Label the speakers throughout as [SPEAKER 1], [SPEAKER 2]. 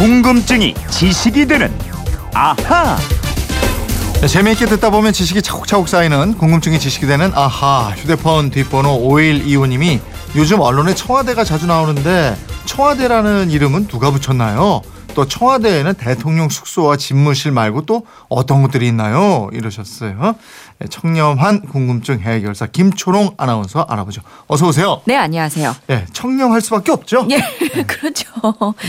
[SPEAKER 1] 궁금증이 지식이 되는 아하.
[SPEAKER 2] 네, 재미있게 듣다 보면 지식이 차곡차곡 쌓이는 궁금증이 지식이 되는 아하 휴대폰 뒷번호 5125님이 요즘 언론에 청와대가 자주 나오는데 청와대라는 이름은 누가 붙였나요? 또 청와대에는 대통령 숙소와 집무실 말고 또 어떤 것들이 있나요? 이러셨어요. 네, 청렴한 궁금증 해결사 김초롱 아나운서 알아보죠. 어서 오세요.
[SPEAKER 3] 네, 안녕하세요.
[SPEAKER 2] 예, 청렴할 수밖에 없죠.
[SPEAKER 3] 예, 그렇죠.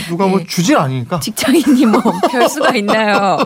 [SPEAKER 2] 누가 뭐
[SPEAKER 3] 네.
[SPEAKER 2] 주질 않으니까.
[SPEAKER 3] 직장인이 뭐 별 수가 있나요?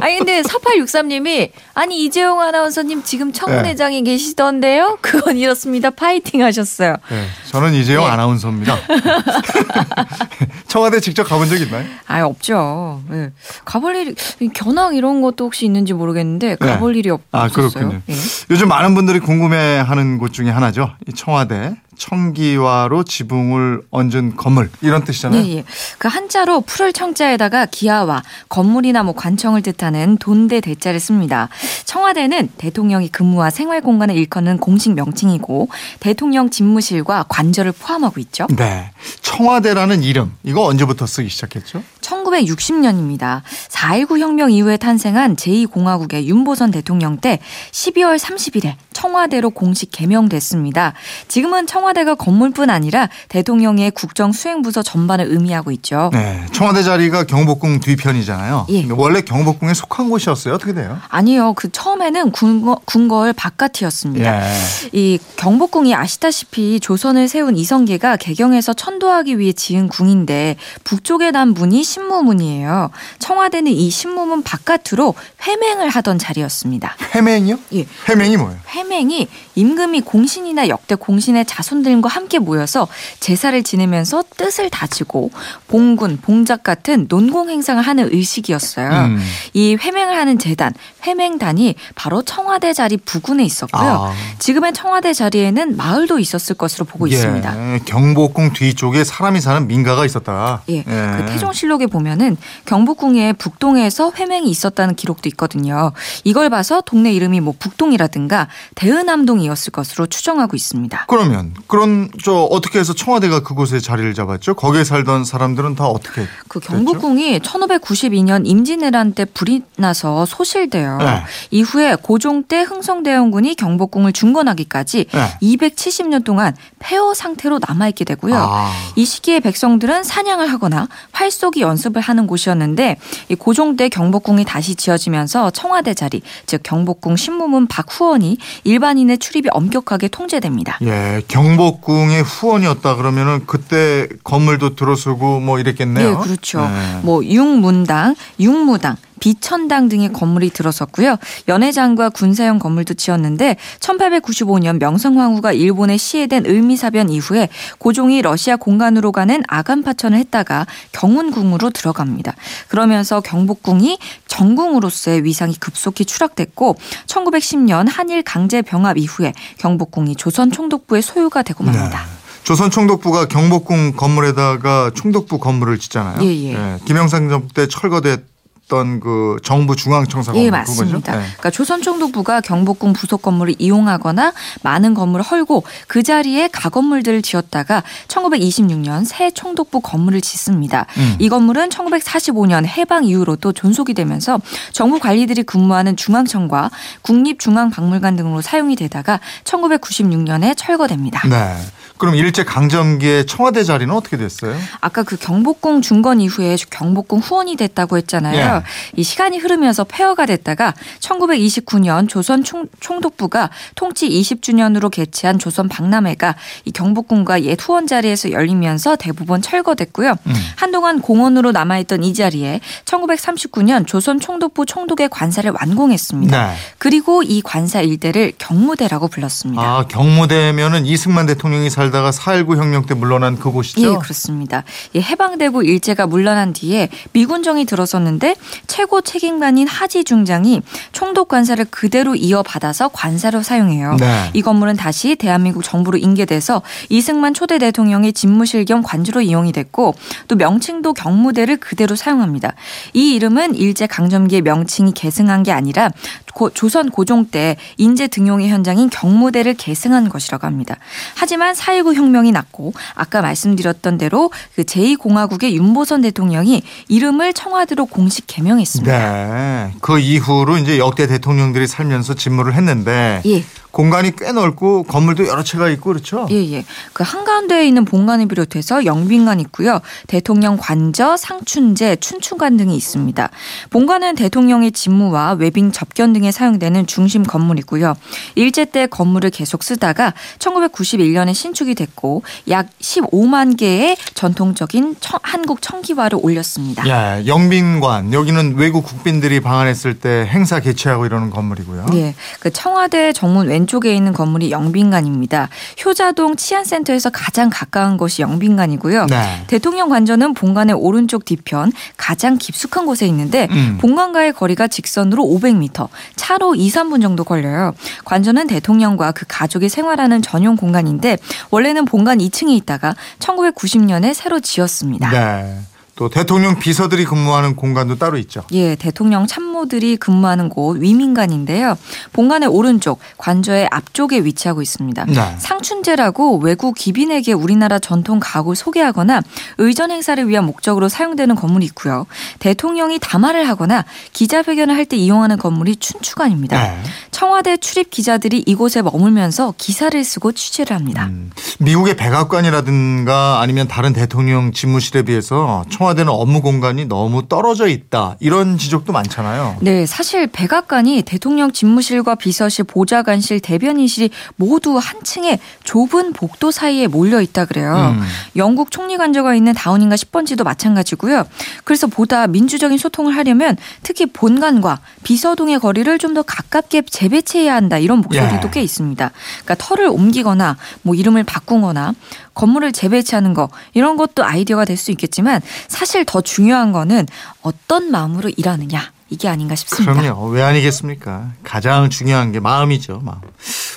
[SPEAKER 3] 아니 근데 4863님이 아니 이재용 아나운서님 지금 청문회장에 계시던데요? 그건 이렇습니다. 파이팅 하셨어요.
[SPEAKER 2] 네, 저는 이재용
[SPEAKER 3] 네.
[SPEAKER 2] 아나운서입니다. 청와대 직접 가본 적 있나요?
[SPEAKER 3] 아 없죠. 예. 가볼 일이 견학 이런 것도 혹시 있는지 모르겠는데 가볼 일이 없,
[SPEAKER 2] 아,
[SPEAKER 3] 없었어요.
[SPEAKER 2] 그렇군요.
[SPEAKER 3] 예.
[SPEAKER 2] 요즘 많은 분들이 궁금해하는 곳 중에 하나죠. 이 청와대 청기화로 지붕을 얹은 건물 이런 뜻이잖아요.
[SPEAKER 3] 예, 예. 그 한자로 풀을 청자에다가 기아와 건물이나 뭐 관청을 뜻하는 돈대 대자를 씁니다. 청와대는 대통령이 근무와 생활 공간을 일컫는 공식 명칭이고 대통령 집무실과 관저를 포함하고 있죠.
[SPEAKER 2] 네. 청와대라는 이름 이거 언제부터 쓰기 시작했죠?
[SPEAKER 3] 1960년입니다. 4.19 혁명 이후에 탄생한 제2공화국의 윤보선 대통령 때 12월 30일에 청와대로 공식 개명됐습니다. 지금은 청와 대가 건물뿐 아니라 대통령의 국정 수행부서 전반을 의미하고 있죠.
[SPEAKER 2] 네. 청와대 자리가 경복궁 뒤편이잖아요.
[SPEAKER 3] 예.
[SPEAKER 2] 원래 경복궁에 속한 곳이었어요. 어떻게 돼요?
[SPEAKER 3] 아니요. 그 처음에는 궁거, 궁궐 바깥이었습니다.
[SPEAKER 2] 예.
[SPEAKER 3] 이 경복궁이 아시다시피 조선을 세운 이성계가 개경에서 천도하기 위해 지은 궁인데 북쪽에 난 문이 신무문이에요. 청와대는 이 신무문 바깥으로 회맹을 하던 자리였습니다.
[SPEAKER 2] 회맹이요?
[SPEAKER 3] 예.
[SPEAKER 2] 회맹이 뭐예요?
[SPEAKER 3] 회맹이 임금이 공신이나 역대 공신의 자손 들과 함께 모여서 제사를 지내면서 뜻을 다지고 봉군, 봉작 같은 논공 행상을 하는 의식이었어요.
[SPEAKER 2] 음.
[SPEAKER 3] 이 회맹을 하는 재단, 회맹단이 바로 청와대 자리 부근에 있었고요.
[SPEAKER 2] 아.
[SPEAKER 3] 지금의 청와대 자리에는 마을도 있었을 것으로 보고 있습니다.
[SPEAKER 2] 예. 경복궁 뒤쪽에 사람이 사는 민가가 있었다.
[SPEAKER 3] 예, 그 태종실록에 보면은 경복궁의 북동에서 회맹이 있었다는 기록도 있거든요. 이걸 봐서 동네 이름이 뭐 북동이라든가 대은암동이었을 것으로 추정하고 있습니다.
[SPEAKER 2] 그러면 그런 저 어떻게 해서 청와대가 그곳에 자리를 잡았죠? 거기에 살던 사람들은 다 어떻게
[SPEAKER 3] 그? 경복궁이 1592년 임진왜란 때 불이 나서 소실돼요.
[SPEAKER 2] 네.
[SPEAKER 3] 이후에 고종 때 흥성대원군이 경복궁을 중건하기까지
[SPEAKER 2] 네.
[SPEAKER 3] 270년 동안 폐허 상태로 남아있게 되고요.
[SPEAKER 2] 아.
[SPEAKER 3] 이 시기에 백성들은 사냥을 하거나 활쏘기 연습을 하는 곳이었는데 이 고종 때 경복궁이 다시 지어지면서 청와대 자리, 즉 경복궁 신무문 박후원이 일반인의 출입이 엄격하게 통제됩니다.
[SPEAKER 2] 예, 경복궁의 후원이었다 그러면은 그때 건물도 들어서고 뭐 이랬겠네요.
[SPEAKER 3] 네, 그렇죠.
[SPEAKER 2] 네.
[SPEAKER 3] 뭐 육문당, 육무당, 비천당 등의 건물이 들어섰고요. 연회장과 군사용 건물도 지었는데 1895년 명성황후가 일본에 시해된 을미사변 이후에 고종이 러시아 공간으로 가는 아간파천을 했다가 경운궁으로 들어갑니다. 그러면서 경복궁이 정궁으로서의 위상이 급속히 추락됐고 1910년 한일 강제 병합 이후에 경복궁이 조선 총독부의 소유가 되고 맙니다.
[SPEAKER 2] 네. 조선 총독부가 경복궁 건물에다가 총독부 건물을 짓잖아요.
[SPEAKER 3] 예, 예.
[SPEAKER 2] 김영삼 정부 때 철거됐 던 그 정부 중앙청사 건물
[SPEAKER 3] 예? 맞습니다.
[SPEAKER 2] 네.
[SPEAKER 3] 그러니까 조선 총독부가 경복궁 부속 건물을 이용하거나 많은 건물을 헐고 그 자리에 가건물들을 지었다가 1926년 새 총독부 건물을 짓습니다.
[SPEAKER 2] 음.
[SPEAKER 3] 이 건물은 1945년 해방 이후로도 존속이 되면서 정부 관리들이 근무하는 중앙청과 국립중앙박물관 등으로 사용이 되다가 1996년에 철거됩니다.
[SPEAKER 2] 네. 그럼 일제 강점기에 청와대 자리는 어떻게 됐어요?
[SPEAKER 3] 아까 그 경복궁 중건 이후에 경복궁 후원이 됐다고 했잖아요.
[SPEAKER 2] 예.
[SPEAKER 3] 이 시간이 흐르면서 폐허가 됐다가 1929년 조선 총, 총독부가 통치 20주년으로 개최한 조선 박람회가 이 경복궁과 옛 후원 자리에서 열리면서 대부분 철거됐고요.
[SPEAKER 2] 음.
[SPEAKER 3] 한동안 공원으로 남아있던 이 자리에 1939년 조선 총독부 총독의 관사를 완공했습니다.
[SPEAKER 2] 네.
[SPEAKER 3] 그리고 이 관사 일대를 경무대라고 불렀습니다.
[SPEAKER 2] 아, 경무대면은 이승만 대통령이 살다가 4.19 혁명 때 물러난 그곳이죠?
[SPEAKER 3] 예, 그렇습니다. 이 해방되고 일제가 물러난 뒤에 미군정이 들어섰는데 최고 책임관인 하지 중장이 총독 관사를 그대로 이어받아서 관사로 사용해요.
[SPEAKER 2] 네.
[SPEAKER 3] 이 건물은 다시 대한민국 정부로 인계돼서 이승만 초대 대통령의 집무실 겸 관주로 이용이 됐고 또 명칭도 경무대를 그대로 사용합니다. 이 이름은 일제 강점기의 명칭이 계승한 게 아니라 고- 조선 고종 때 인재 등용의 현장인 경무대를 계승한 것이라고 합니다. 하지만 4.19 혁명이 났고 아까 말씀드렸던 대로 그 제2공화국의 윤보선 대통령이 이름을 청와대로 공식 개명했습니다.
[SPEAKER 2] 네. 그 이후로 이제 역대 대통령들이 살면서 집무를 했는데
[SPEAKER 3] 예.
[SPEAKER 2] 공간이 꽤 넓고 건물도 여러 채가 있고 그렇죠.
[SPEAKER 3] 예, 예. 그 한가운데에 있는 본관을 비롯해서 영빈관 있고요. 대통령 관저, 상춘제, 춘추관 등이 있습니다. 본관은 대통령의 직무와 외빙 접견 등에 사용되는 중심 건물이고요. 일제 때 건물을 계속 쓰다가 1991년에 신축이 됐고 약 15만 개의 전통적인 청- 한국 청기화를 올렸습니다.
[SPEAKER 2] 예, 영빈관 여기는 외국 국빈들이 방한했을 때 행사 개최하고 이러는 건물이고요.
[SPEAKER 3] 예, 그 청와대 정문 왼 쪽에 있는 건물이 영빈관입니다. 효자동 치안센터에서 가장 가까운 곳이 영빈관이고요.
[SPEAKER 2] 네.
[SPEAKER 3] 대통령 관저는 본관의 오른쪽 뒤편 가장 깊숙한 곳에 있는데
[SPEAKER 2] 음.
[SPEAKER 3] 본관과의 거리가 직선으로 500m, 차로 2, 3분 정도 걸려요. 관저는 대통령과 그 가족이 생활하는 전용 공간인데 원래는 본관 2층에 있다가 1990년에 새로 지었습니다.
[SPEAKER 2] 네. 또 대통령 비서들이 근무하는 공간도 따로 있죠.
[SPEAKER 3] 예, 대통령 참모 들이 근무하는 곳 위민관인데요. 본관의 오른쪽 관저의 앞쪽에 위치하고 있습니다.
[SPEAKER 2] 네.
[SPEAKER 3] 상춘제라고 외국 귀빈에게 우리나라 전통 가구를 소개하거나 의전 행사를 위한 목적으로 사용되는 건물이 있고요. 대통령이 담화를 하거나 기자회견을 할 때 이용하는 건물이 춘추관입니다.
[SPEAKER 2] 네.
[SPEAKER 3] 청와대 출입 기자들이 이곳에 머물면서 기사를 쓰고 취재를 합니다.
[SPEAKER 2] 음, 미국의 백악관이라든가 아니면 다른 대통령 집무실에 비해서 청와대는 업무 공간이 너무 떨어져 있다 이런 지적도 많잖아요.
[SPEAKER 3] 네, 사실 백악관이 대통령 집무실과 비서실, 보좌관실, 대변인실이 모두 한 층의 좁은 복도 사이에 몰려 있다 그래요.
[SPEAKER 2] 음.
[SPEAKER 3] 영국 총리 관저가 있는 다우닝가 10번지도 마찬가지고요. 그래서 보다 민주적인 소통을 하려면 특히 본관과 비서동의 거리를 좀 더 가깝게 재배치해야 한다 이런 목소리도
[SPEAKER 2] 예.
[SPEAKER 3] 꽤 있습니다. 그러니까 터를 옮기거나 뭐 이름을 바꾸거나 건물을 재배치하는 거 이런 것도 아이디어가 될 수 있겠지만 사실 더 중요한 거는 어떤 마음으로 일하느냐 이게 아닌가 싶습니다.
[SPEAKER 2] 그럼요. 왜 아니겠습니까? 가장 중요한 게 마음이죠. 마음.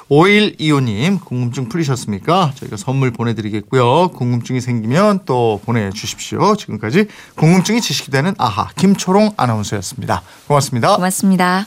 [SPEAKER 2] 5125님 궁금증 풀리셨습니까? 저희가 선물 보내드리겠고요. 궁금증이 생기면 또 보내주십시오. 지금까지 궁금증이 지식이 되는 아하 김초롱 아나운서였습니다. 고맙습니다.
[SPEAKER 3] 고맙습니다.